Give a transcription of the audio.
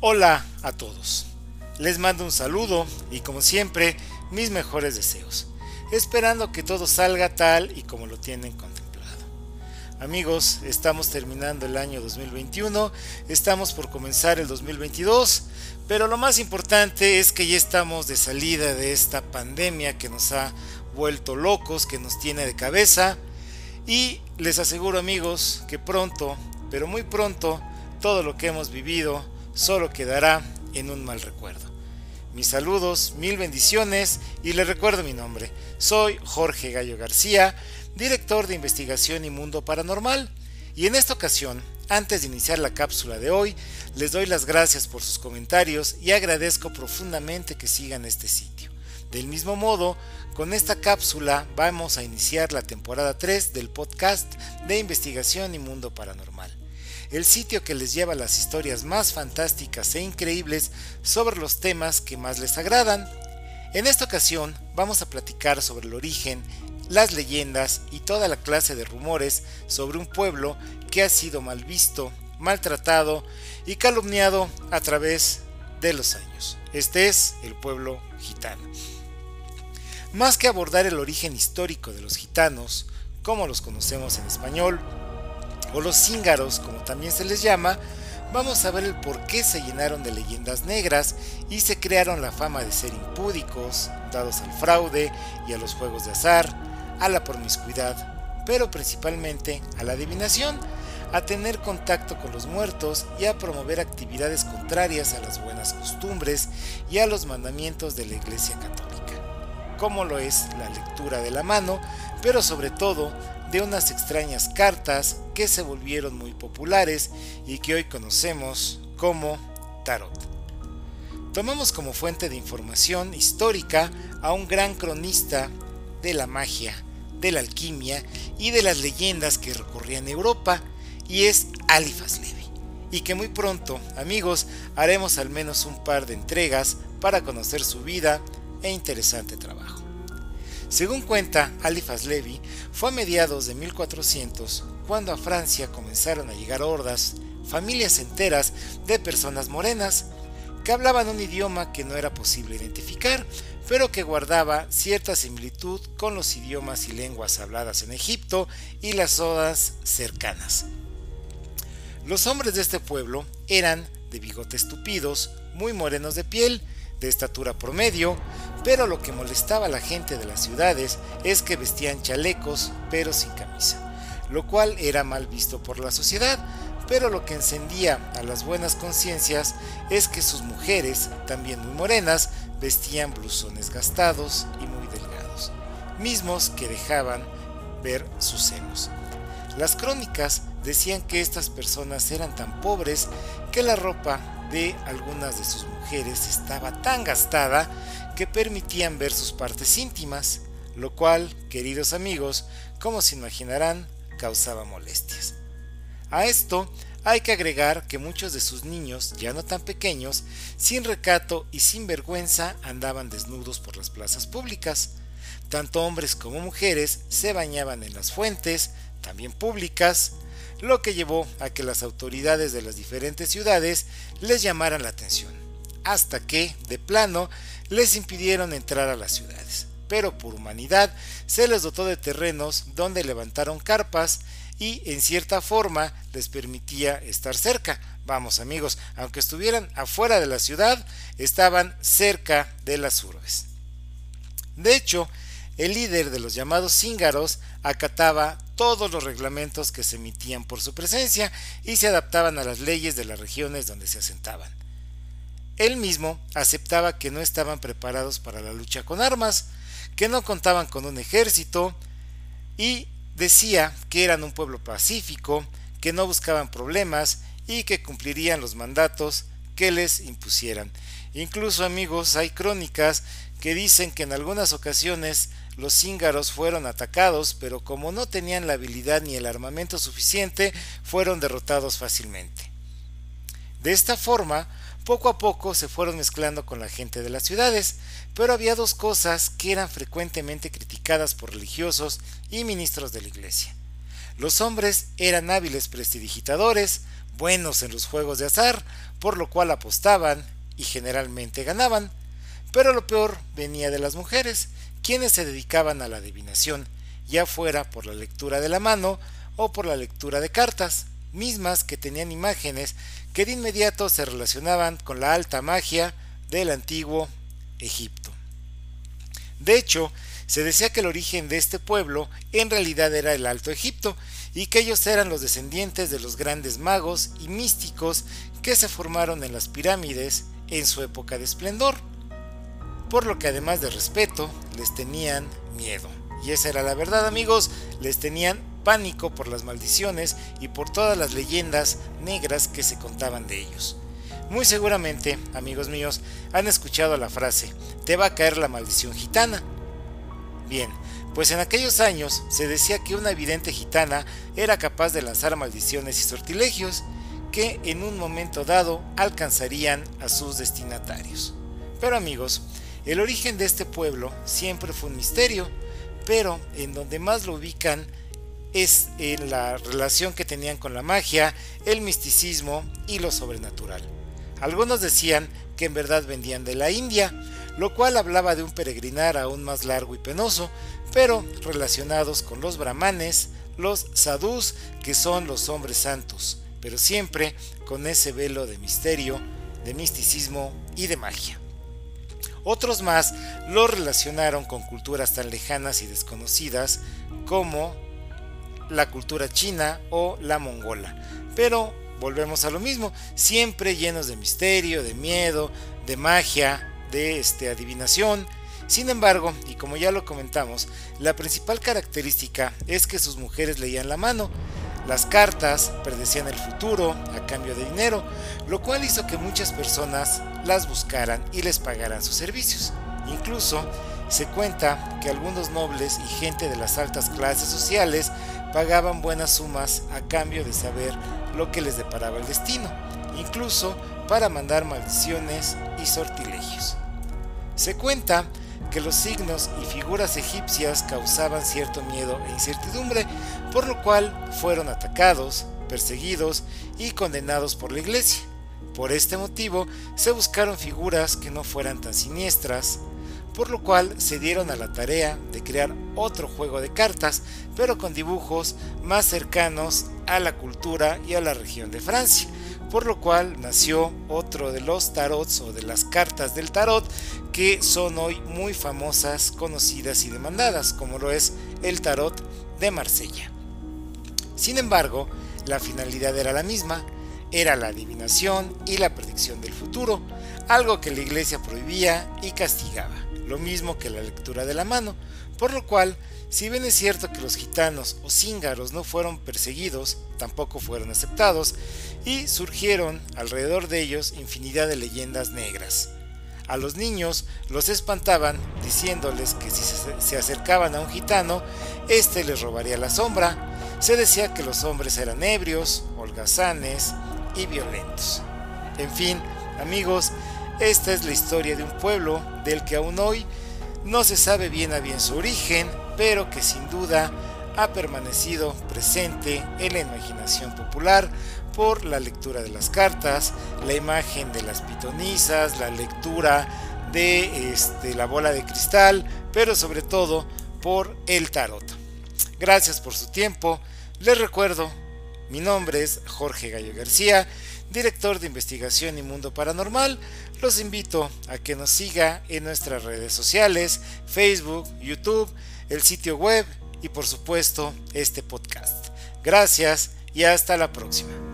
Hola a todos. Les mando un saludo y como siempre mis mejores deseos, esperando que todo salga tal y como lo tienen contemplado. Amigos, estamos terminando el año 2021, estamos por comenzar el 2022, pero lo más importante es que ya estamos de salida de esta pandemia que nos ha vuelto locos, que nos tiene de cabeza y les aseguro amigos que pronto, pero muy pronto, todo lo que hemos vivido, solo quedará en un mal recuerdo. Mis saludos, mil bendiciones y les recuerdo mi nombre. Soy Jorge Gallo García, director de investigación y mundo paranormal. Y en esta ocasión, antes de iniciar la cápsula de hoy, les doy las gracias por sus comentarios y agradezco profundamente que sigan este sitio. Del mismo modo, con esta cápsula vamos a iniciar la temporada 3 del podcast de investigación y mundo paranormal el sitio que les lleva las historias más fantásticas e increíbles sobre los temas que más les agradan. En esta ocasión vamos a platicar sobre el origen, las leyendas y toda la clase de rumores sobre un pueblo que ha sido mal visto, maltratado y calumniado a través de los años. Este es el pueblo gitano. Más que abordar el origen histórico de los gitanos, como los conocemos en español, o los cíngaros como también se les llama, vamos a ver el por qué se llenaron de leyendas negras y se crearon la fama de ser impúdicos, dados al fraude y a los juegos de azar, a la promiscuidad, pero principalmente a la adivinación, a tener contacto con los muertos y a promover actividades contrarias a las buenas costumbres y a los mandamientos de la Iglesia Católica, como lo es la lectura de la mano, pero sobre todo de unas extrañas cartas que se volvieron muy populares y que hoy conocemos como tarot. Tomamos como fuente de información histórica a un gran cronista de la magia, de la alquimia y de las leyendas que recorrían Europa y es Alifas Levi. Y que muy pronto, amigos, haremos al menos un par de entregas para conocer su vida e interesante trabajo. Según cuenta Alifas Levi, fue a mediados de 1400 cuando a Francia comenzaron a llegar hordas, familias enteras de personas morenas que hablaban un idioma que no era posible identificar, pero que guardaba cierta similitud con los idiomas y lenguas habladas en Egipto y las zonas cercanas. Los hombres de este pueblo eran de bigotes tupidos, muy morenos de piel, de estatura promedio, pero lo que molestaba a la gente de las ciudades es que vestían chalecos pero sin camisa, lo cual era mal visto por la sociedad, pero lo que encendía a las buenas conciencias es que sus mujeres, también muy morenas, vestían blusones gastados y muy delgados, mismos que dejaban ver sus senos. Las crónicas decían que estas personas eran tan pobres que la ropa de algunas de sus mujeres estaba tan gastada que permitían ver sus partes íntimas, lo cual, queridos amigos, como se imaginarán, causaba molestias. A esto hay que agregar que muchos de sus niños, ya no tan pequeños, sin recato y sin vergüenza andaban desnudos por las plazas públicas. Tanto hombres como mujeres se bañaban en las fuentes, también públicas, lo que llevó a que las autoridades de las diferentes ciudades les llamaran la atención, hasta que, de plano, les impidieron entrar a las ciudades. Pero por humanidad se les dotó de terrenos donde levantaron carpas y en cierta forma les permitía estar cerca. Vamos amigos, aunque estuvieran afuera de la ciudad, estaban cerca de las urbes. De hecho, el líder de los llamados cíngaros acataba todos los reglamentos que se emitían por su presencia y se adaptaban a las leyes de las regiones donde se asentaban. Él mismo aceptaba que no estaban preparados para la lucha con armas, que no contaban con un ejército y decía que eran un pueblo pacífico, que no buscaban problemas y que cumplirían los mandatos que les impusieran. Incluso amigos, hay crónicas que dicen que en algunas ocasiones los cíngaros fueron atacados, pero como no tenían la habilidad ni el armamento suficiente, fueron derrotados fácilmente. De esta forma, poco a poco se fueron mezclando con la gente de las ciudades, pero había dos cosas que eran frecuentemente criticadas por religiosos y ministros de la iglesia. Los hombres eran hábiles prestidigitadores, buenos en los juegos de azar, por lo cual apostaban y generalmente ganaban. Pero lo peor venía de las mujeres, quienes se dedicaban a la adivinación, ya fuera por la lectura de la mano o por la lectura de cartas, mismas que tenían imágenes que de inmediato se relacionaban con la alta magia del antiguo Egipto. De hecho, se decía que el origen de este pueblo en realidad era el Alto Egipto y que ellos eran los descendientes de los grandes magos y místicos que se formaron en las pirámides en su época de esplendor, por lo que además de respeto les tenían miedo. Y esa era la verdad amigos, les tenían pánico por las maldiciones y por todas las leyendas negras que se contaban de ellos. Muy seguramente, amigos míos, han escuchado la frase, te va a caer la maldición gitana. Bien, pues en aquellos años se decía que una evidente gitana era capaz de lanzar maldiciones y sortilegios que en un momento dado alcanzarían a sus destinatarios. Pero amigos, el origen de este pueblo siempre fue un misterio, pero en donde más lo ubican es en la relación que tenían con la magia, el misticismo y lo sobrenatural. Algunos decían que en verdad vendían de la India, lo cual hablaba de un peregrinar aún más largo y penoso, pero relacionados con los brahmanes, los sadhus, que son los hombres santos, pero siempre con ese velo de misterio, de misticismo y de magia. Otros más lo relacionaron con culturas tan lejanas y desconocidas como la cultura china o la mongola. Pero volvemos a lo mismo, siempre llenos de misterio, de miedo, de magia, de este, adivinación. Sin embargo, y como ya lo comentamos, la principal característica es que sus mujeres leían la mano. Las cartas predecían el futuro a cambio de dinero, lo cual hizo que muchas personas las buscaran y les pagaran sus servicios. Incluso se cuenta que algunos nobles y gente de las altas clases sociales pagaban buenas sumas a cambio de saber lo que les deparaba el destino, incluso para mandar maldiciones y sortilegios. Se cuenta que los signos y figuras egipcias causaban cierto miedo e incertidumbre, por lo cual fueron atacados, perseguidos y condenados por la iglesia. Por este motivo se buscaron figuras que no fueran tan siniestras, por lo cual se dieron a la tarea de crear otro juego de cartas, pero con dibujos más cercanos a la cultura y a la región de Francia, por lo cual nació otro de los tarots o de las cartas del tarot que son hoy muy famosas, conocidas y demandadas, como lo es el tarot de Marsella. Sin embargo, la finalidad era la misma, era la adivinación y la predicción del futuro, algo que la iglesia prohibía y castigaba lo mismo que la lectura de la mano, por lo cual, si bien es cierto que los gitanos o cíngaros no fueron perseguidos, tampoco fueron aceptados, y surgieron alrededor de ellos infinidad de leyendas negras. A los niños los espantaban diciéndoles que si se acercaban a un gitano, éste les robaría la sombra. Se decía que los hombres eran ebrios, holgazanes y violentos. En fin, amigos, esta es la historia de un pueblo del que aún hoy no se sabe bien a bien su origen, pero que sin duda ha permanecido presente en la imaginación popular por la lectura de las cartas, la imagen de las pitonisas, la lectura de este, la bola de cristal, pero sobre todo por el tarot. Gracias por su tiempo. Les recuerdo, mi nombre es Jorge Gallo García director de investigación y mundo paranormal, los invito a que nos siga en nuestras redes sociales, Facebook, YouTube, el sitio web y por supuesto este podcast. Gracias y hasta la próxima.